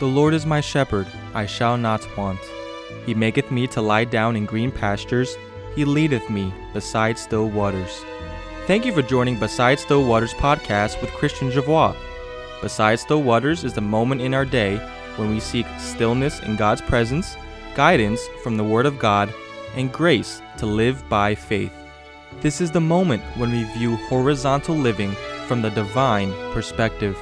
The Lord is my shepherd, I shall not want. He maketh me to lie down in green pastures, He leadeth me beside still waters. Thank you for joining Beside Still Waters podcast with Christian Javois. Beside Still Waters is the moment in our day when we seek stillness in God's presence, guidance from the Word of God, and grace to live by faith. This is the moment when we view horizontal living from the divine perspective.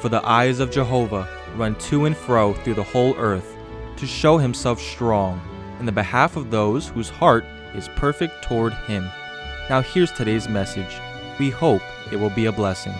For the eyes of Jehovah run to and fro through the whole earth to show himself strong in the behalf of those whose heart is perfect toward him. Now, here's today's message. We hope it will be a blessing.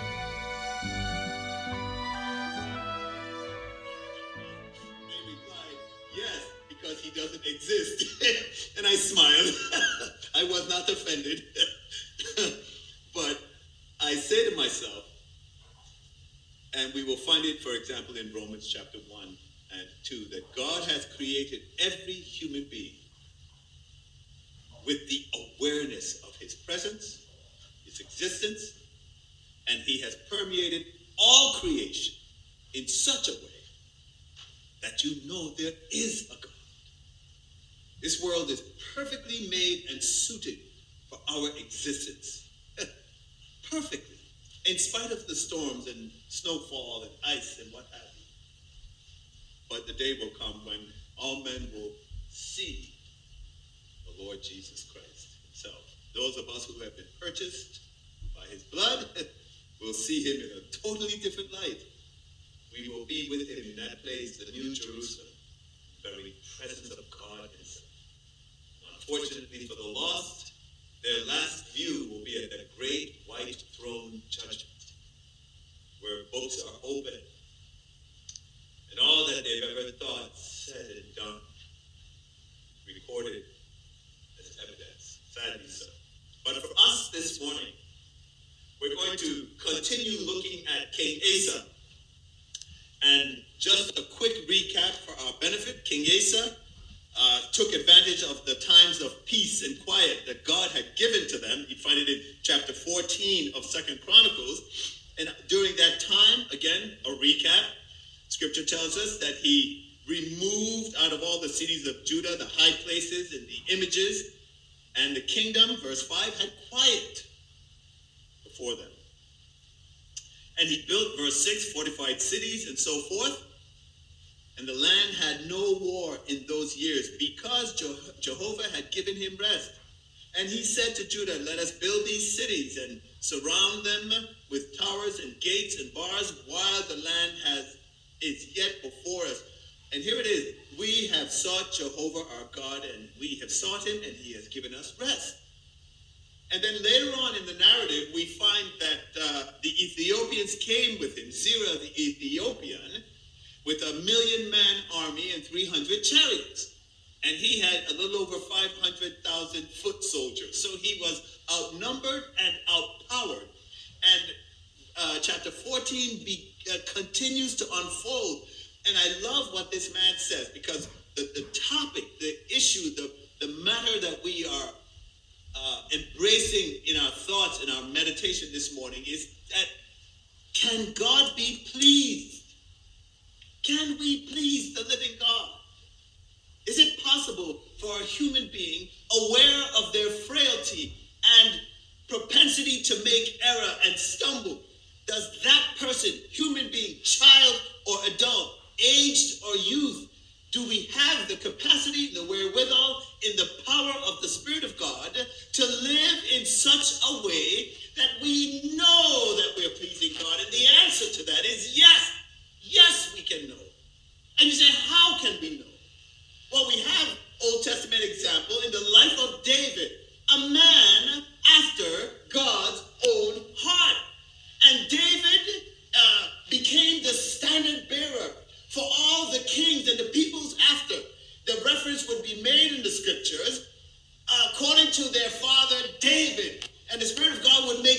For example, in Romans chapter 1 and 2, that God has created every human being with the awareness of his presence, his existence, and he has permeated all creation in such a way that you know there is a God. This world is perfectly made and suited for our existence. perfectly. In spite of the storms and snowfall and ice and what have you. But the day will come when all men will see the Lord Jesus Christ himself. Those of us who have been purchased by his blood will see him in a totally different light. We will be with him in that place, the New Jerusalem, the very presence of God himself. Unfortunately for the lost, their last view will be at the great white throne judgment, where books are open, and all that they've ever thought, said, and done, recorded as evidence. Sadly so. But for us this morning, we're going to continue looking at King Asa. And just a quick recap for our benefit King Asa uh, took advantage of the times of peace and quiet that God had given to them. You find it in chapter 14 of Second Chronicles. And during that time, again, a recap, scripture tells us that he removed out of all the cities of Judah the high places and the images, and the kingdom, verse 5, had quiet before them. And he built, verse 6, fortified cities and so forth. And the land had no war in those years because Je- Jehovah had given him rest. And he said to Judah, Let us build these cities and surround them with towers and gates and bars while the land has is yet before us. And here it is. We have sought Jehovah our God, and we have sought him, and he has given us rest. And then later on in the narrative, we find that uh, the Ethiopians came with him, Zerah the Ethiopian, with a million man army and 300 chariots. And he had a little over 500,000 foot soldiers. So he was outnumbered and outpowered. And uh, chapter 14 be, uh, continues to unfold. And I love what this man says because the, the topic, the issue, the, the matter that we are uh, embracing in our thoughts, in our meditation this morning is that can God be pleased? Can we please the living God? Is it possible for a human being aware of their frailty and propensity to make error and stumble? Does that person, human being, child or adult, aged or youth, do we have the capacity, the wherewithal, in the power of the Spirit of God to live in such a way that we know that we're pleasing God? And the answer to that is yes. Yes, we can know. And you say, how can we know? Well, we have Old Testament example in the life of David, a man after God's own heart. And David uh, became the standard bearer for all the kings and the peoples after. The reference would be made in the scriptures uh, according to their father David. And the Spirit of God would make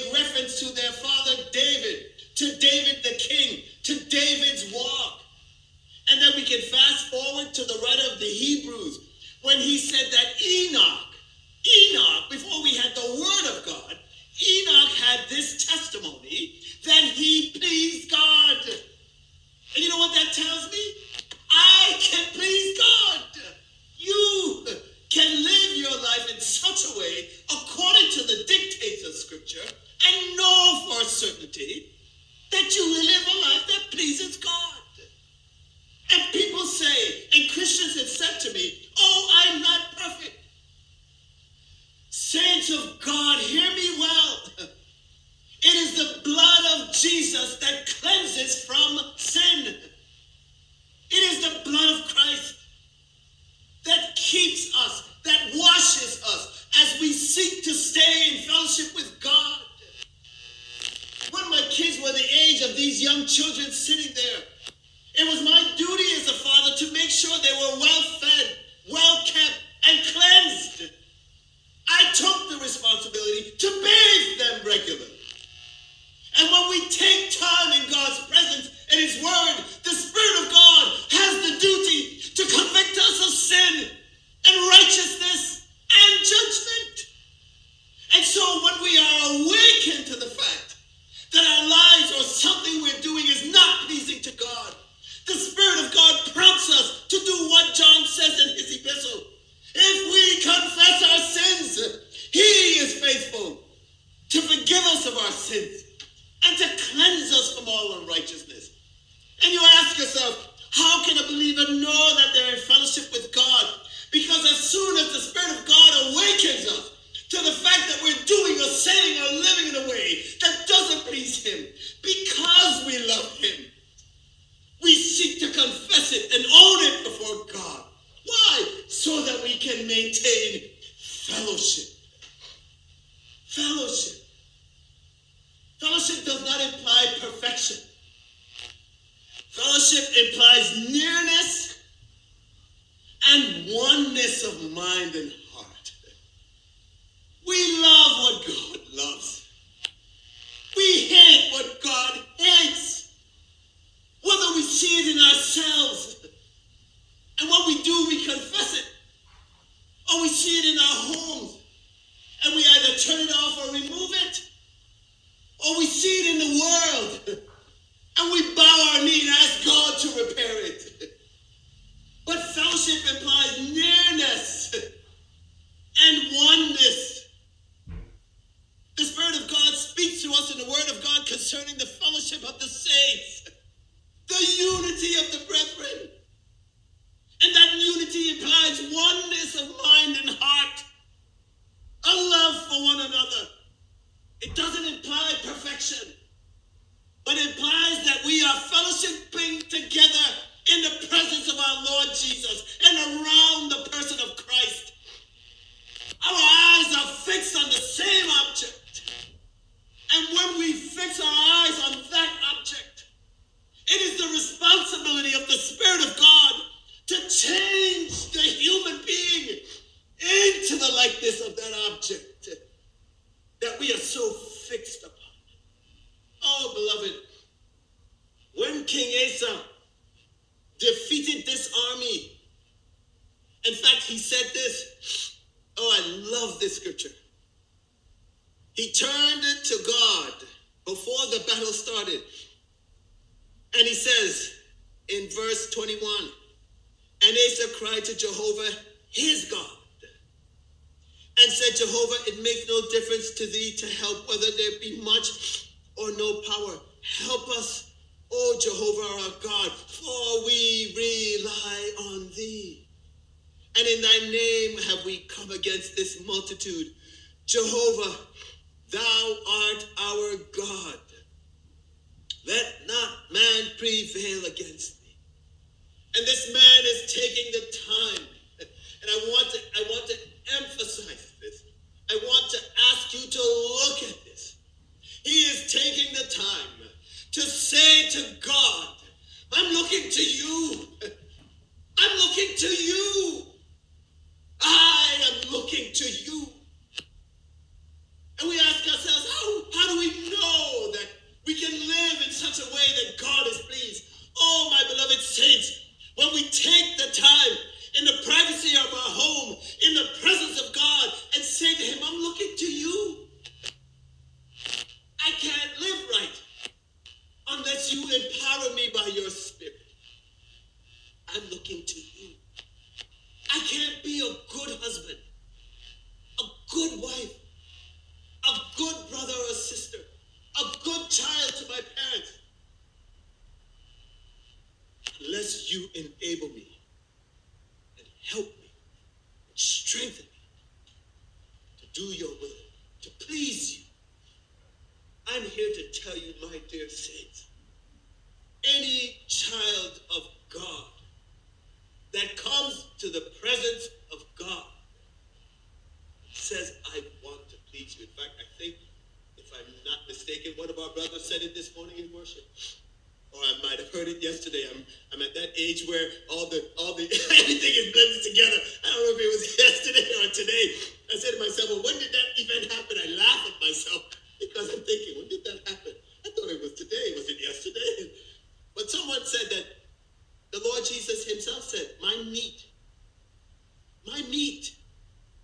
My meat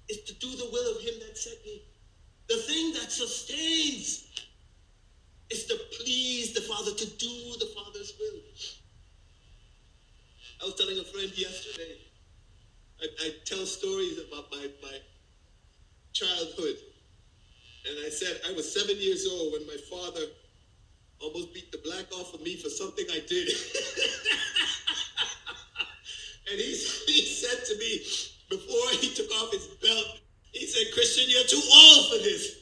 is to do the will of him that sent me. The thing that sustains is to please the Father, to do the Father's will. I was telling a friend yesterday, I, I tell stories about my, my childhood. And I said, I was seven years old when my father almost beat the black off of me for something I did. здесь.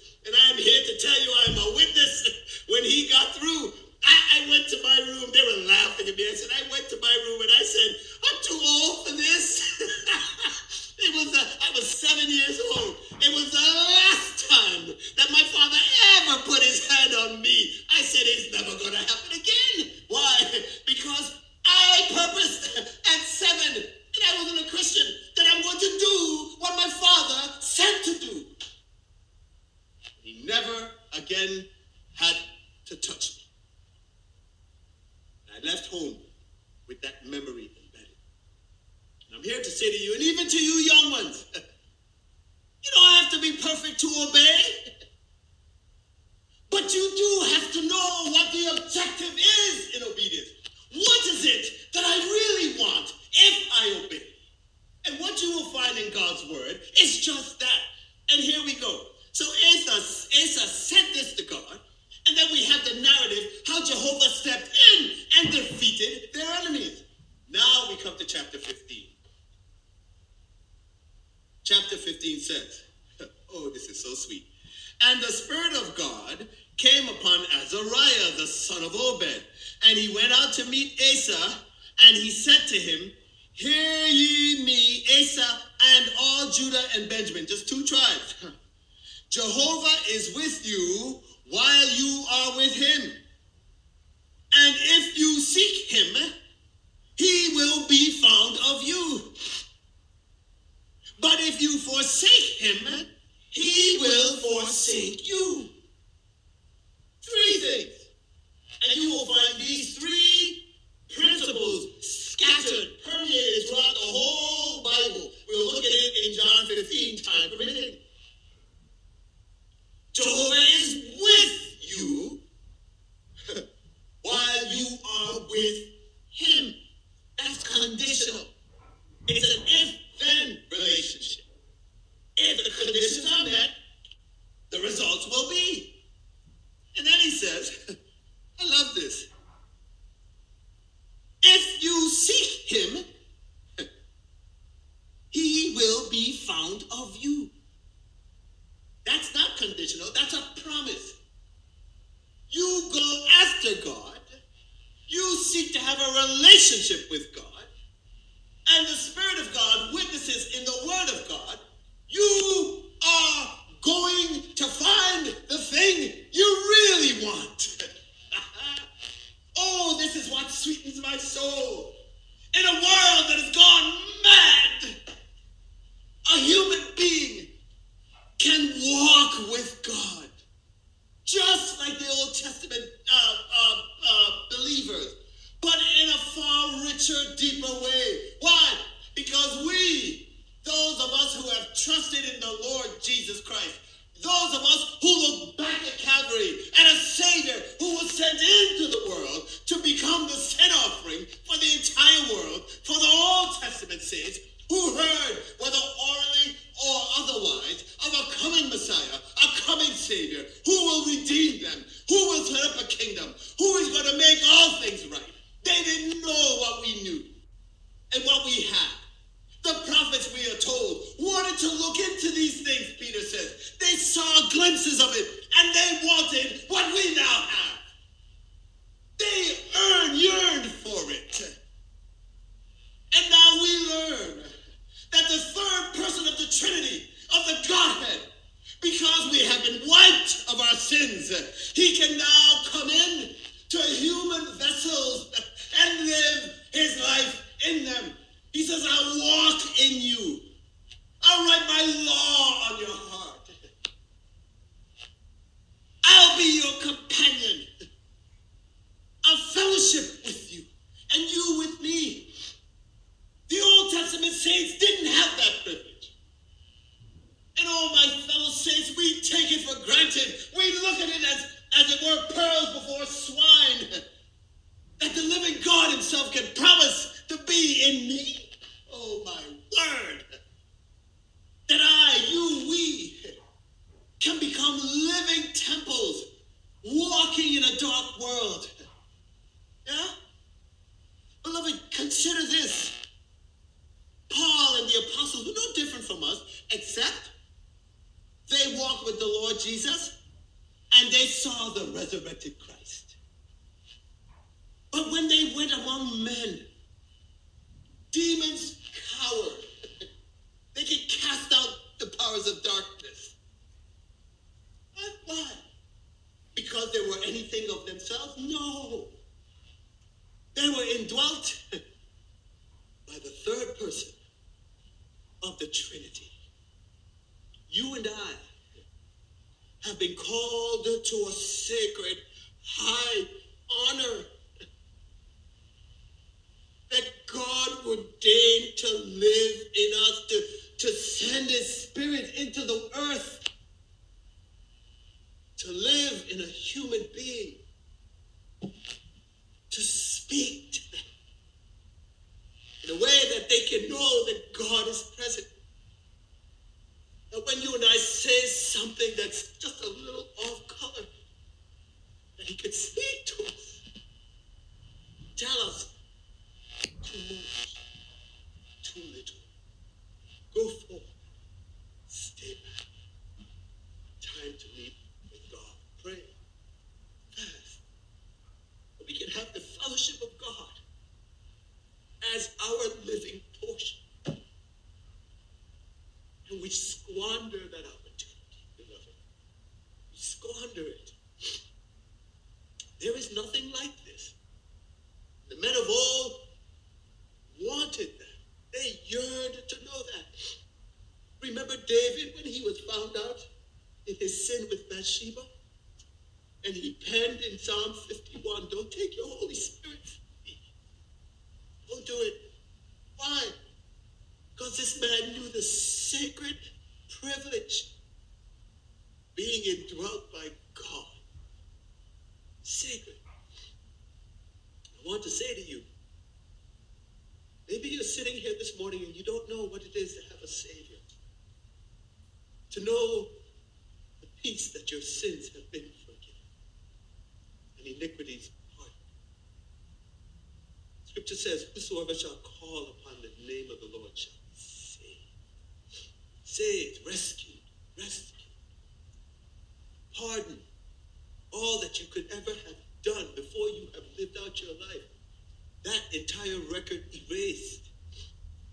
to have a relationship with God. Sheba? says, Whosoever shall call upon the name of the Lord shall be saved. Saved, rescued, rescued. Pardon all that you could ever have done before you have lived out your life. That entire record erased,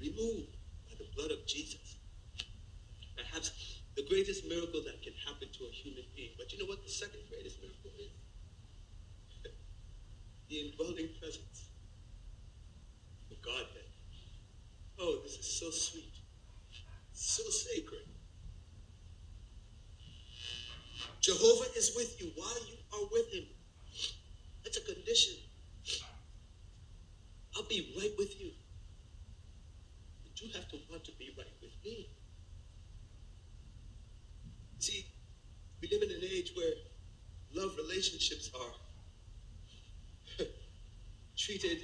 removed by the blood of Jesus. Perhaps the greatest miracle that can happen to a human being. But you know what the second greatest miracle is? the indwelling presence Godhead. Oh, this is so sweet, so sacred. Jehovah is with you while you are with him. That's a condition. I'll be right with you. But you have to want to be right with me. See, we live in an age where love relationships are treated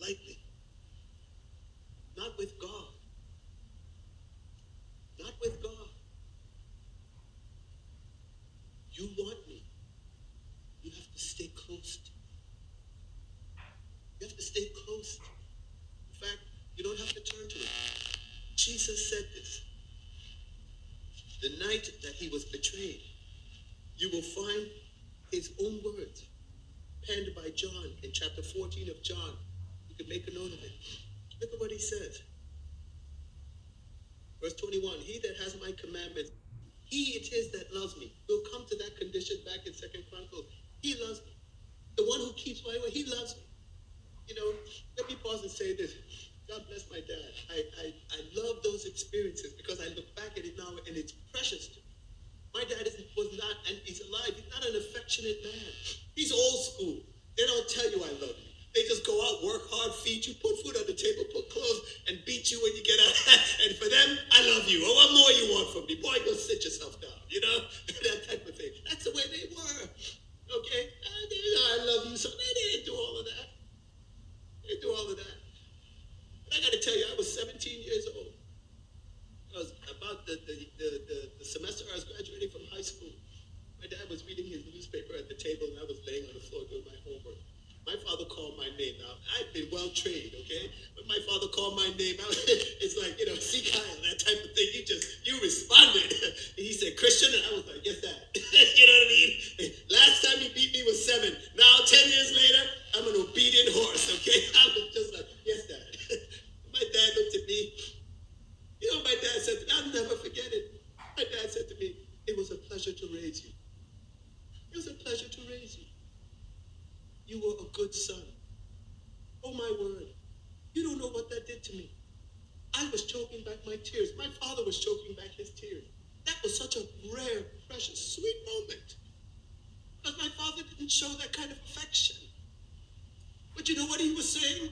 lightly. Not with God. Not with God. You want me. You have to stay close to me. You have to stay close to me. In fact, you don't have to turn to it. Jesus said this. The night that he was betrayed, you will find his own words penned by John in chapter 14 of John could make of it. Look at what he says. Verse 21 He that has my commandments, he it is that loves me. We'll come to that condition back in Second Chronicles. He loves me. The one who keeps my way. he loves me. You know, let me pause and say this. what he was saying?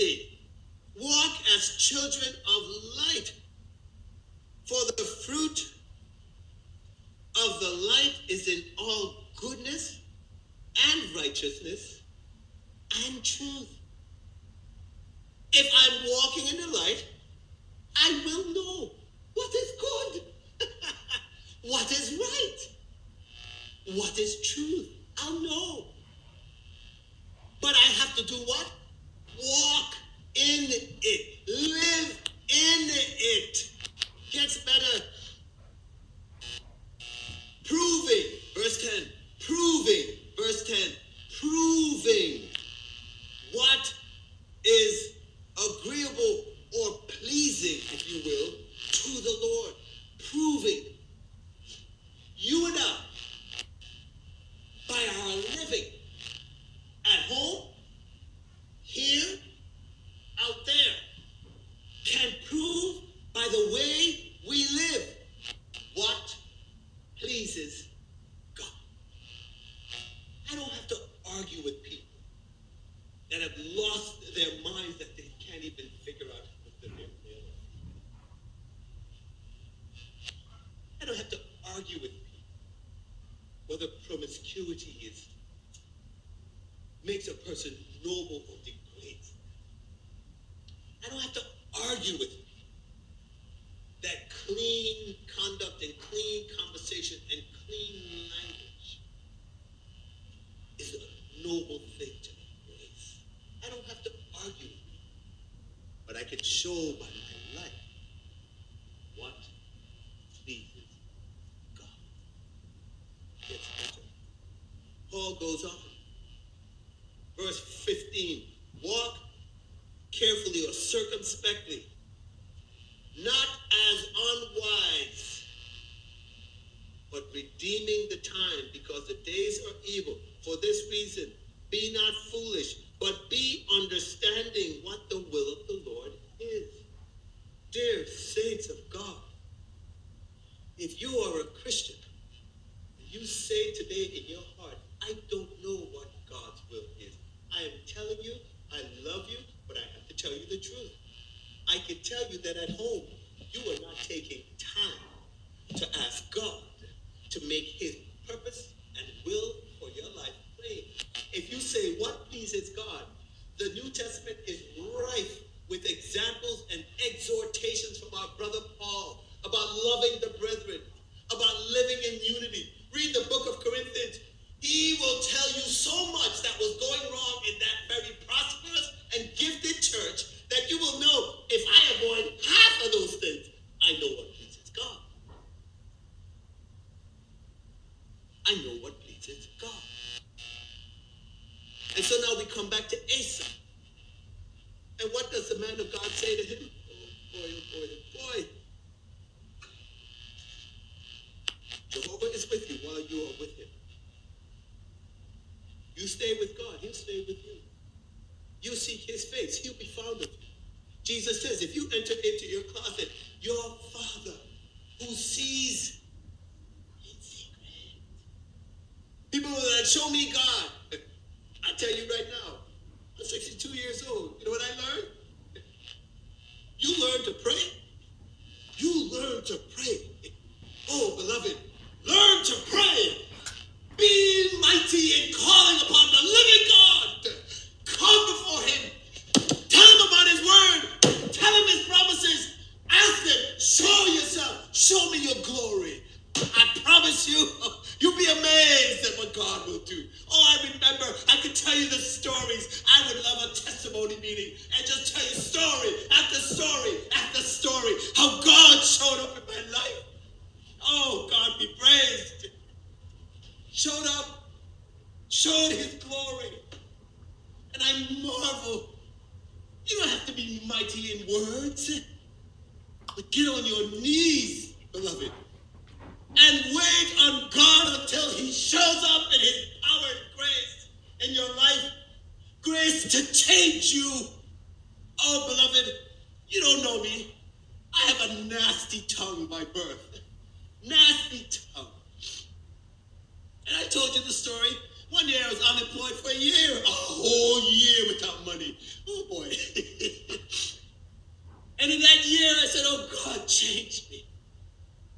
aid promiscuity is makes a person noble or degrade. I don't have to argue with you that clean conduct and clean conversation and clean language is a noble thing to embrace. I don't have to argue, but I can show by created God. And so now we come back to Asa. And what does the man of God say to him? Oh boy, oh boy, oh boy. Jehovah is with you while you are with him. You stay with God, he'll stay with you. You seek his face, he'll be found of you. Jesus says, if you enter into your closet to change you. Oh, beloved, you don't know me. I have a nasty tongue by birth. Nasty tongue. And I told you the story. One day I was unemployed for a year, a whole year without money. Oh boy. and in that year I said, Oh God, change me.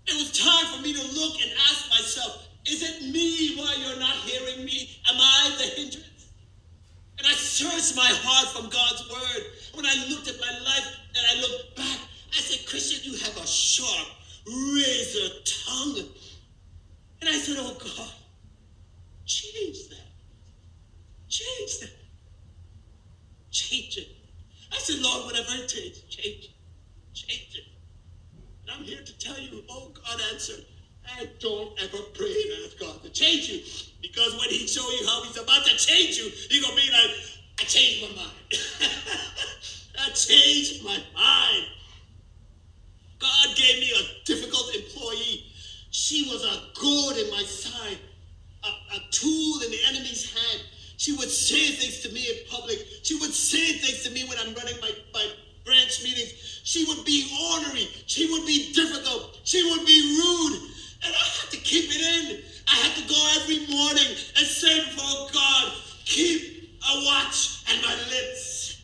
It was time for me to look and ask myself, is it me why you're not hearing me? Am I the hindrance? And I searched my heart from God's word. When I looked at my life and I looked back, I said, Christian, you have a sharp razor tongue. And I said, Oh God, change that. Change that. Change it. I said, Lord, whatever it takes, change it. Change it. And I'm here to tell you, oh God answered. I don't ever pray and ask God to change you. Because when he show you how he's about to change you, you're gonna be like, I changed my mind. I changed my mind. God gave me a difficult employee. She was a gourd in my side, a, a tool in the enemy's hand. She would say things to me in public. She would say things to me when I'm running my, my branch meetings. She would be ornery. She would be difficult. She would be rude. And I had to keep it in. I had to go every morning and say before God, keep a watch on my lips.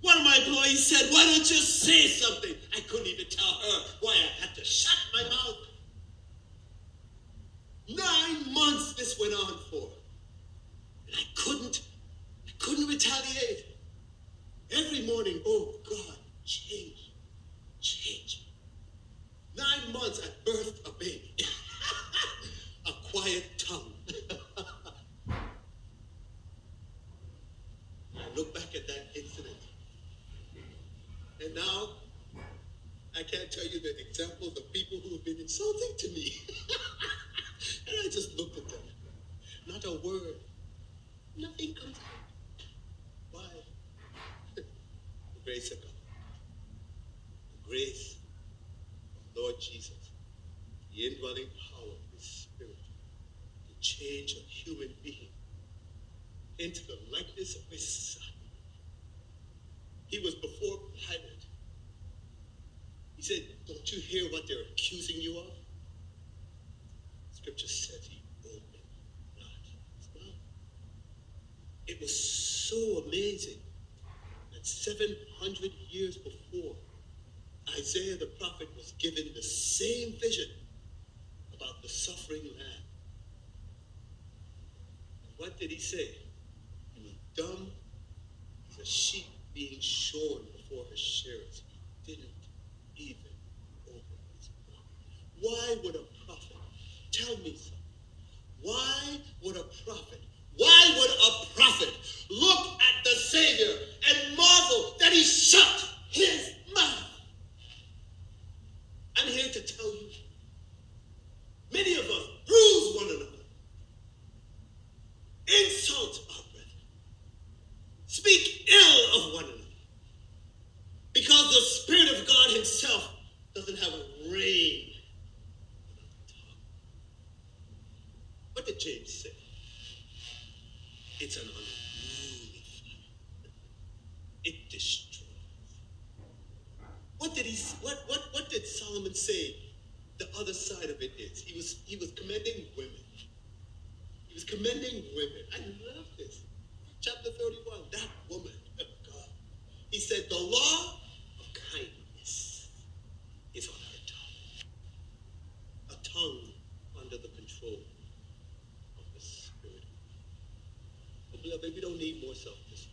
One of my employees said, Why don't you say something? I couldn't even tell her why I had to shut my mouth. Nine months this went on for. And I couldn't, I couldn't retaliate. Every morning, oh God, change, change. Nine months, I birthed a baby. a quiet tongue. I look back at that incident. And now, I can't tell you the examples of people who have been insulting to me. and I just looked at them. Not a word. Nothing comes out. Why? the grace of God. The grace Lord Jesus, the indwelling power of His Spirit, to change a human being into the likeness of His Son. He was before Pilate. He said, Don't you hear what they're accusing you of? Scripture says he opened not his mouth. It was so amazing that 700 years before, Isaiah the prophet was given the same vision about the suffering lamb. What did he say? He was dumb as a sheep being shorn before his shearers. He didn't even open his mouth. Why would a prophet tell me something? Why would a prophet, why would a prophet look at the Savior and marvel that he shut his mouth? I'm here to tell you. Many of us bruise one another, insult our brethren, speak ill of one another, because the Spirit of God Himself doesn't have a rein on our tongue. What did James say? It's an unruly fire. It destroys. What did he what what what did Solomon say? The other side of it is he was he was commending women. He was commending women. I love this. Chapter 31, that woman of God. He said, the law of kindness is on her tongue. A tongue under the control of the Spirit. Oh, beloved, we need more self-discipline.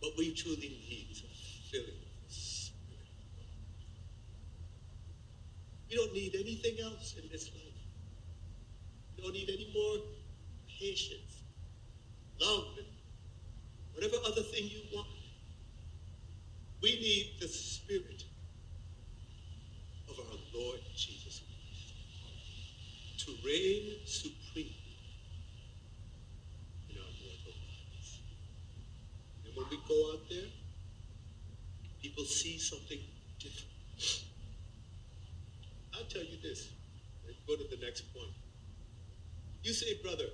What we truly need is a filling We don't need anything else in this life. We don't need any more patience, love, and whatever other thing you want. We need the Spirit of our Lord Jesus Christ to reign supreme in our mortal lives. And when we go out there, people see something different. I'll tell you this. Let's go to the next point. You say, brother,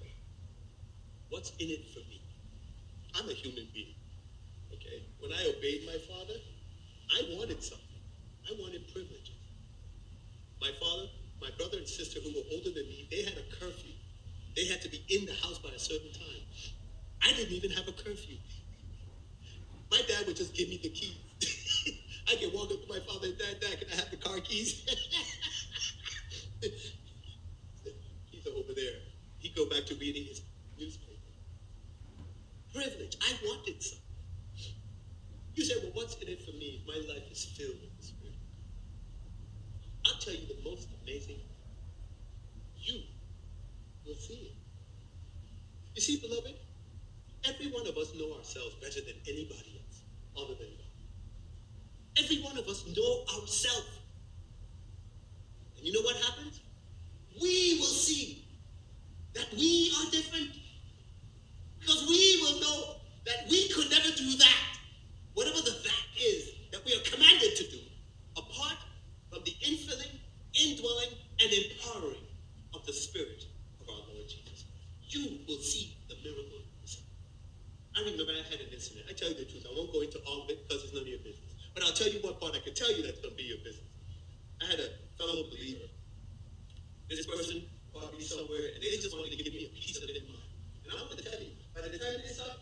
what's in it for me? I'm a human being. Okay? When I obeyed my father, I wanted something. I wanted privileges. My father, my brother and sister who were older than me, they had a curfew. They had to be in the house by a certain time. I didn't even have a curfew. My dad would just give me the keys. I can walk up to my father and dad, dad, can I have the car keys? He's over there. He'd go back to reading his newspaper. Privilege. I wanted some. You say, well, what's in it for me? My life is filled with the Spirit. I'll tell you the most amazing. You will see it. You see, beloved, every one of us know ourselves better than anybody else, other than God. Every one of us know ourselves. And you know what happens? We will see that we are different. Because we will know that we could never do that, whatever the that is that we are commanded to do, apart from the infilling, indwelling, and empowering of the Spirit of our Lord Jesus. You will see the miracle yourself. I remember I had an incident. I tell you the truth. I won't go into all of it because it's none of your business. But I can tell you that's going to be your business. I had a fellow believer. This person brought me somewhere, and they just wanted to give me a piece of their mind. And I'm going to tell you, by the time they started,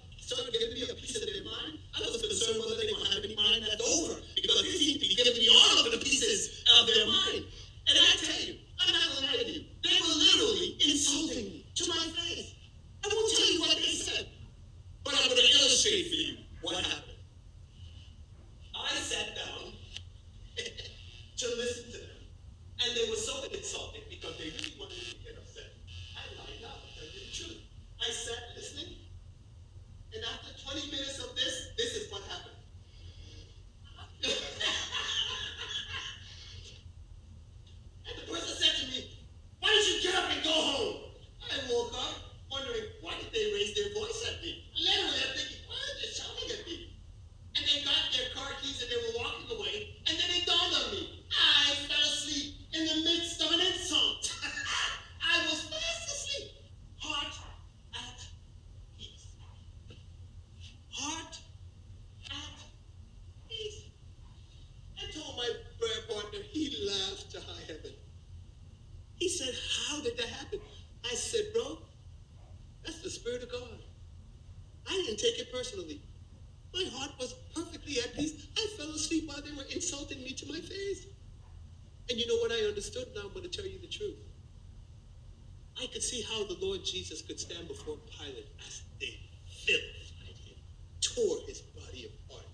giving me a piece of their mind, I was concerned whether they to have any mind left over because they seemed to be giving me all of the pieces of their mind. And I tell you, I'm not going to lie to you, they were literally insulting me to my face. I won't tell you what they said, but I'm going to illustrate for you what happened. I sat down to listen to them, and they were so insulted because they really wanted me to get upset. I lied out, I tell you the truth. I sat listening, and after 20 minutes of this, this is what happened. and the person said to me, Why don't you get up and go home? I woke up wondering, why did they raise their voice at me? Literally, I'm thinking, why are they shouting at me? And they got their car keys and they were walking away. And then it dawned on me. I fell asleep in the midst of an insult. I was fast asleep. Heart at peace. Heart at peace. I told my prayer partner, he laughed to high heaven. He said, How did that happen? I said, Bro, that's the Spirit of God. I didn't take it personally. My heart was perfectly at peace. I fell asleep while they were insulting me to my face. And you know what I understood? Now I'm going to tell you the truth. I could see how the Lord Jesus could stand before Pilate as they vilified him, tore his body apart.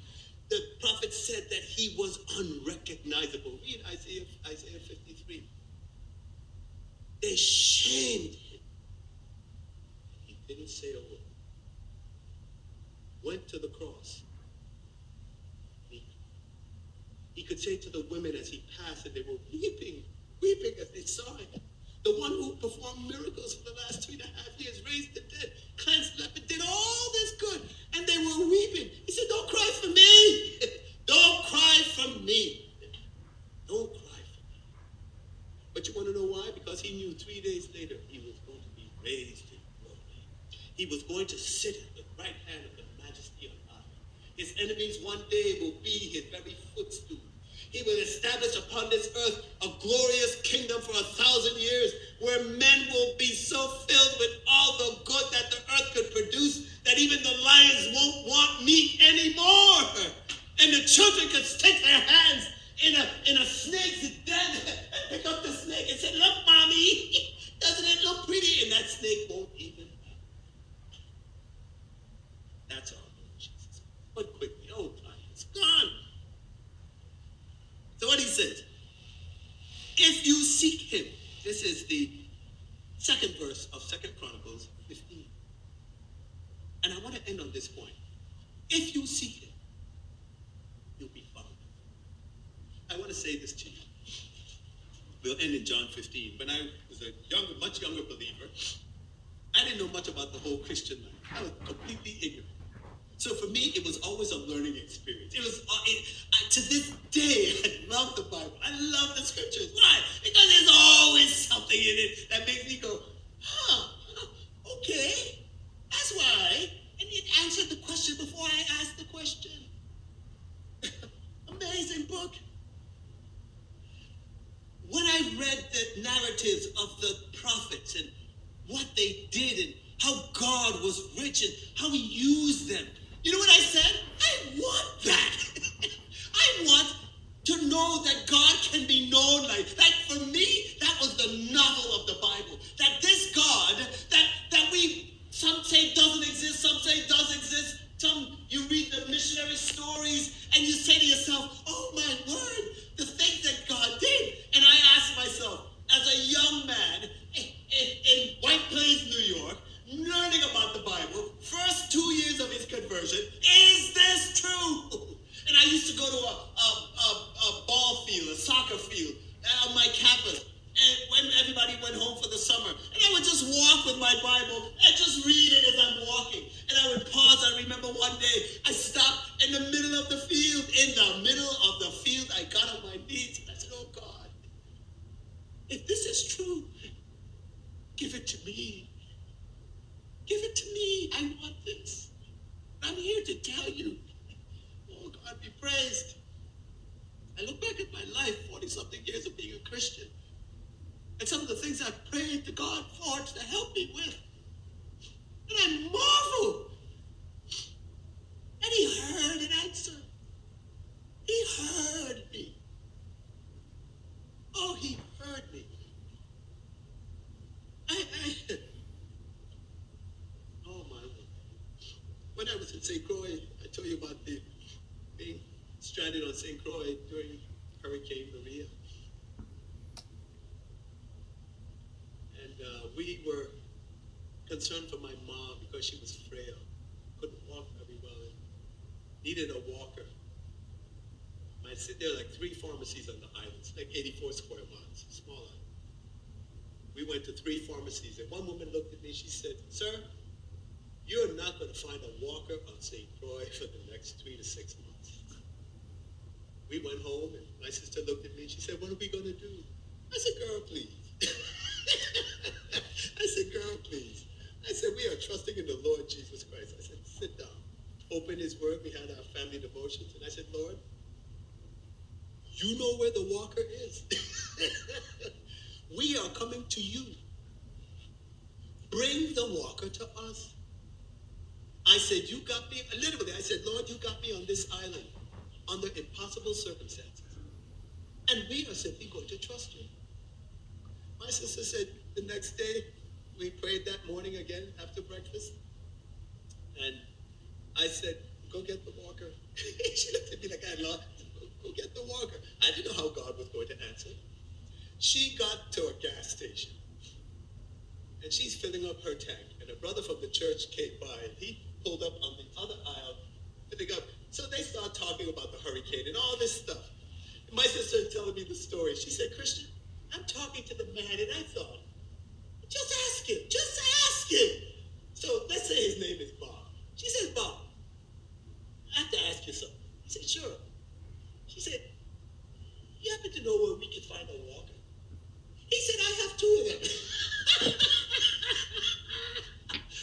The prophet said that he was unrecognizable. Read Isaiah, Isaiah 53. They shamed him. He didn't say a word went to the cross. He, he could say to the women as he passed, and they were weeping, weeping as they saw him. The one who performed miracles for the last three and a half years, raised the dead, cleansed leper, did all this good, and they were weeping. He said, Don't cry for me. Don't cry for me. Don't cry for me. But you want to know why? Because he knew three days later he was going to be raised in glory. He was going to sit at the right hand of the majesty on high. His enemies one day will be his very footstool. He will establish upon this earth a glorious kingdom for a thousand years where men will be so filled with all the good that the earth could produce that even the lions won't want meat anymore. And the children could stick their hands in a in a snake's den and pick up the snake and say, Look, mommy, doesn't it look pretty? And that snake won't even that's our Lord Jesus. But quickly, oh, time is gone. So what he says, if you seek him, this is the second verse of Second Chronicles 15. And I want to end on this point. If you seek him, you'll be found. I want to say this to you. We'll end in John 15. When I was a younger, much younger believer, I didn't know much about the whole Christian life. I was completely ignorant. So for me, it was always a learning experience. It was uh, it, I, to this day, I love the Bible. I love the scriptures. Why? Because there's always something in it that makes me go, huh, okay, of the prophets and what they did and how God was rich and how he used them. You know what I said? I want that. I want to know that God can be known like that. For me, that was the novel of the Bible. That this God that that we some say doesn't exist, some say does exist. Some you read the missionary stories and you say to yourself, "Oh my word." If this is true, give it to me. Give it to me. I want this. I'm here to tell you. Oh God, be praised. I look back at my life, 40 something years of being a Christian, and some of the things I've prayed to God for to help me with. And I marvel. And He heard an answer. He heard me. Oh, He heard me. I, I, oh my Lord. When I was in St. Croix, I told you about the being stranded on St. Croix during Hurricane Maria. And uh, we were concerned for my mom because she was frail, couldn't walk very well, and needed a walker. I sit there like three pharmacies on the islands, like 84 square miles, small island. We went to three pharmacies, and one woman looked at me. She said, "Sir, you're not going to find a walker on St. Croix for the next three to six months." We went home, and my sister looked at me. and She said, "What are we going to do?" I said, "Girl, please." I said, "Girl, please." I said, "We are trusting in the Lord Jesus Christ." I said, "Sit down." Open His Word. We had our family devotions, and I said, "Lord." You know where the walker is. we are coming to you. Bring the walker to us. I said, You got me, literally, I said, Lord, you got me on this island under impossible circumstances. And we are simply going to trust you. My sister said the next day, we prayed that morning again after breakfast. And I said, Go get the walker. she looked at me like I lost. Go get the walker. I didn't know how God was going to answer. She got to a gas station and she's filling up her tank. And a brother from the church came by and he pulled up on the other aisle, filling up. So they start talking about the hurricane and all this stuff. And my sister is telling me the story. She said, Christian, I'm talking to the man, and I thought, just ask him, just ask him. So let's say his name is Bob. She says, Bob, I have to ask you something. He said, sure. She said, You happen to know where we can find a walker? He said, I have two of them.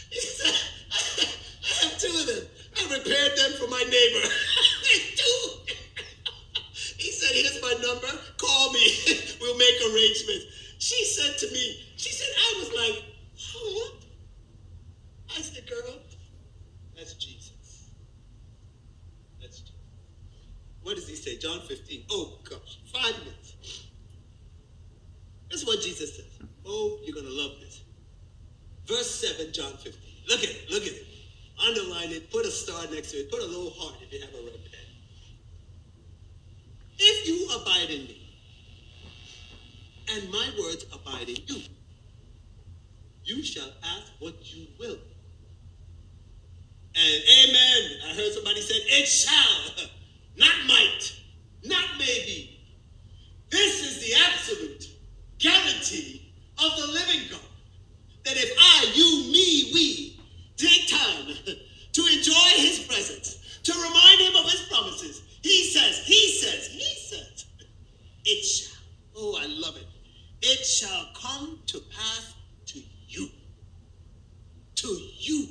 he said, I have two of them. I repaired them for my neighbor. two. he said, Here's my number. Call me. we'll make arrangements. She said to me, She said, I was like, What? I said, Girl, that's Jesus. That's Jesus. What does he say? John 15. Oh, gosh. Five minutes. This is what Jesus says. Oh, you're going to love this. Verse 7, John 15. Look at it. Look at it. Underline it. Put a star next to it. Put a little heart if you have a red pen. If you abide in me, and my words abide in you, you shall ask what you will. And amen. I heard somebody said, it shall. Not might, not maybe. This is the absolute guarantee of the living God. That if I, you, me, we take time to enjoy his presence, to remind him of his promises, he says, he says, he says, it shall. Oh, I love it. It shall come to pass to you. To you.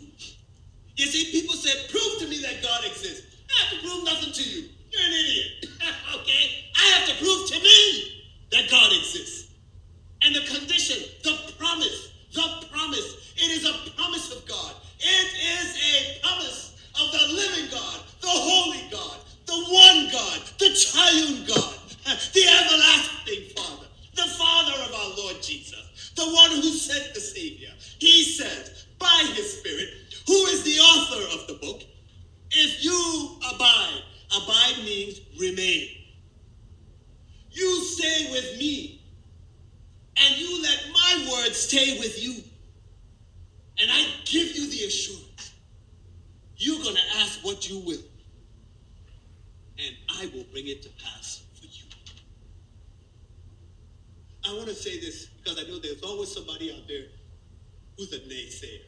You see, people say, prove to me that God exists. I have to prove nothing to you. You're an idiot. okay? I have to prove to me that God exists. And the condition, the promise, the promise, it is a promise of God. It is a promise of the living God, the holy God, the one God, the triune God, the everlasting Father, the Father of our Lord Jesus, the one who sent the Savior. He says, by his Spirit, who is the author of the book, if you abide, abide means remain. You stay with me, and you let my word stay with you. And I give you the assurance you're going to ask what you will, and I will bring it to pass for you. I know there's always somebody out there Who's a naysayer?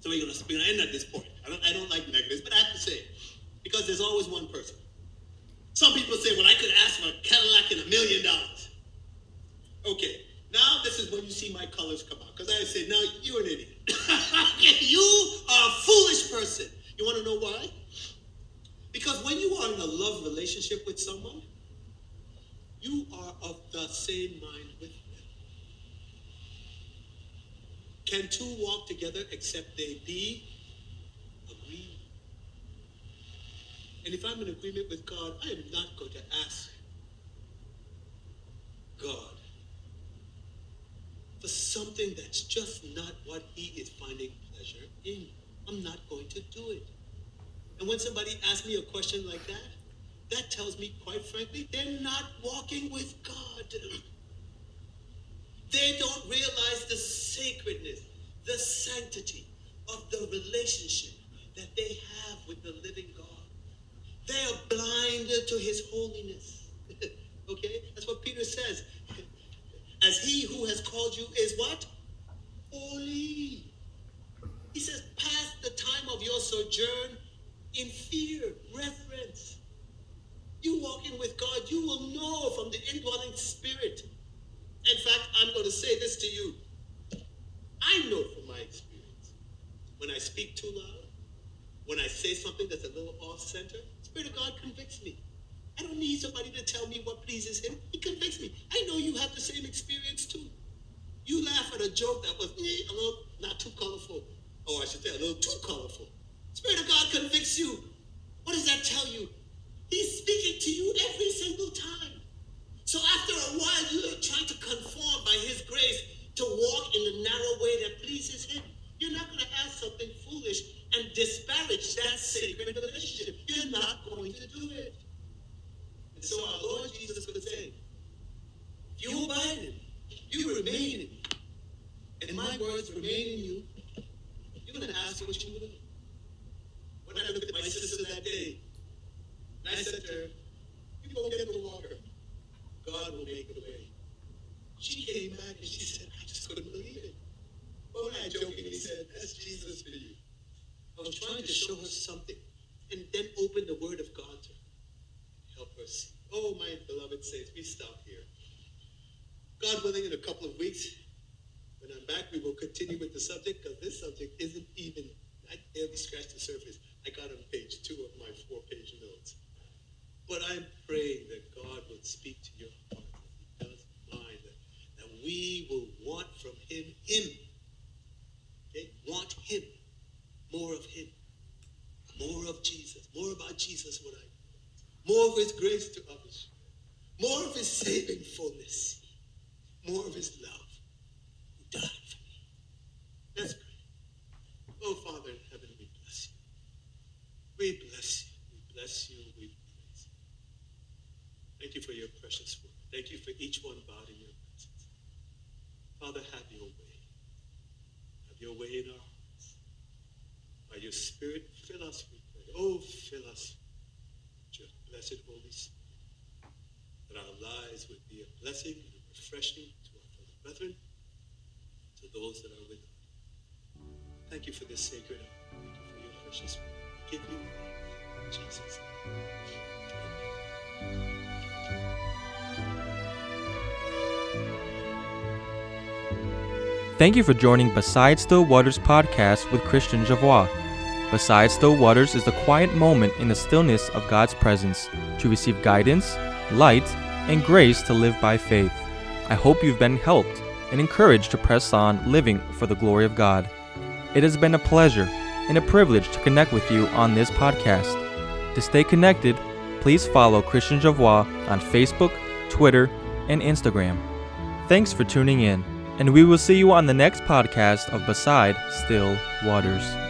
So we're gonna, we're gonna end at this point. I don't, I don't like negatives, but I have to say because there's always one person. Some people say, well, I could ask for a Cadillac and a million dollars. Okay, now this is when you see my colors come out. Because I say, now you're an idiot. you are a foolish person. You want to know why? Because when you are in a love relationship with someone, you are of the same mind with them. Can two walk together except they be agreed? And if I'm in agreement with God, I am not going to ask God for something that's just not what He is finding pleasure in. I'm not going to do it. And when somebody asks me a question like that, that tells me, quite frankly, they're not walking with God. They don't realize the sacredness, the sanctity of the relationship that they have with the living God. They are blind to his holiness. okay? That's what Peter says. As he who has called you is what? Holy. He says, pass the time of your sojourn in fear, reverence. You walk in with God, you will know from the indwelling spirit. In fact, I'm going to say this to you. I know from my experience when I speak too loud, when I say something that's a little off center, Spirit of God convicts me. I don't need somebody to tell me what pleases him. He convicts me. I know you have the same experience too. You laugh at a joke that was eh, a little not too colorful, or I should say a little too colorful. Spirit of God convicts you. What does that tell you? He's speaking to you every single time. So after a while, you're trying to conform by his grace to walk in the narrow way that pleases him. You're not going to ask something foolish and disparage that sacred relationship. You're not going to do it. And so our Lord Jesus would say, you abide in you remain in and my words remain in you, you're going to ask what you will. When I looked at my sister that day, and I said to her, you go get the water. God will make a way. She came back and she said, I just couldn't believe it. Well, I jokingly said, that's Jesus for you. I was trying to show her something and then open the Word of God to her. Help her see. Oh, my beloved saints, we stop here. God willing, in a couple of weeks, when I'm back, we will continue with the subject because this subject isn't even, I barely scratched the surface. I got on page two of my four page. But I'm praying that God would speak to your heart as He does mine, that, that we will want from Him, Him. Okay? Want Him more of Him, more of Jesus, more about Jesus what I more of His grace to others, more of His saving fullness, more of His love who died for me. Let's. Oh, Father in heaven, we bless you. We bless you. We bless you. Thank you for your precious word. Thank you for each one bowed in your presence. Father, have your way. Have your way in our hearts. By your Spirit, fill us, we pray. Oh, fill us with your blessed Holy Spirit. That our lives would be a blessing and a refreshing to our fellow brethren, to those that are with us. Thank you for this sacred hour. Thank you for your precious word. Give you Jesus' name. Thank you for joining Beside Still Waters podcast with Christian Javois. Beside Still Waters is the quiet moment in the stillness of God's presence to receive guidance, light, and grace to live by faith. I hope you've been helped and encouraged to press on living for the glory of God. It has been a pleasure and a privilege to connect with you on this podcast. To stay connected, please follow Christian Javois on Facebook, Twitter, and Instagram. Thanks for tuning in, and we will see you on the next podcast of Beside Still Waters.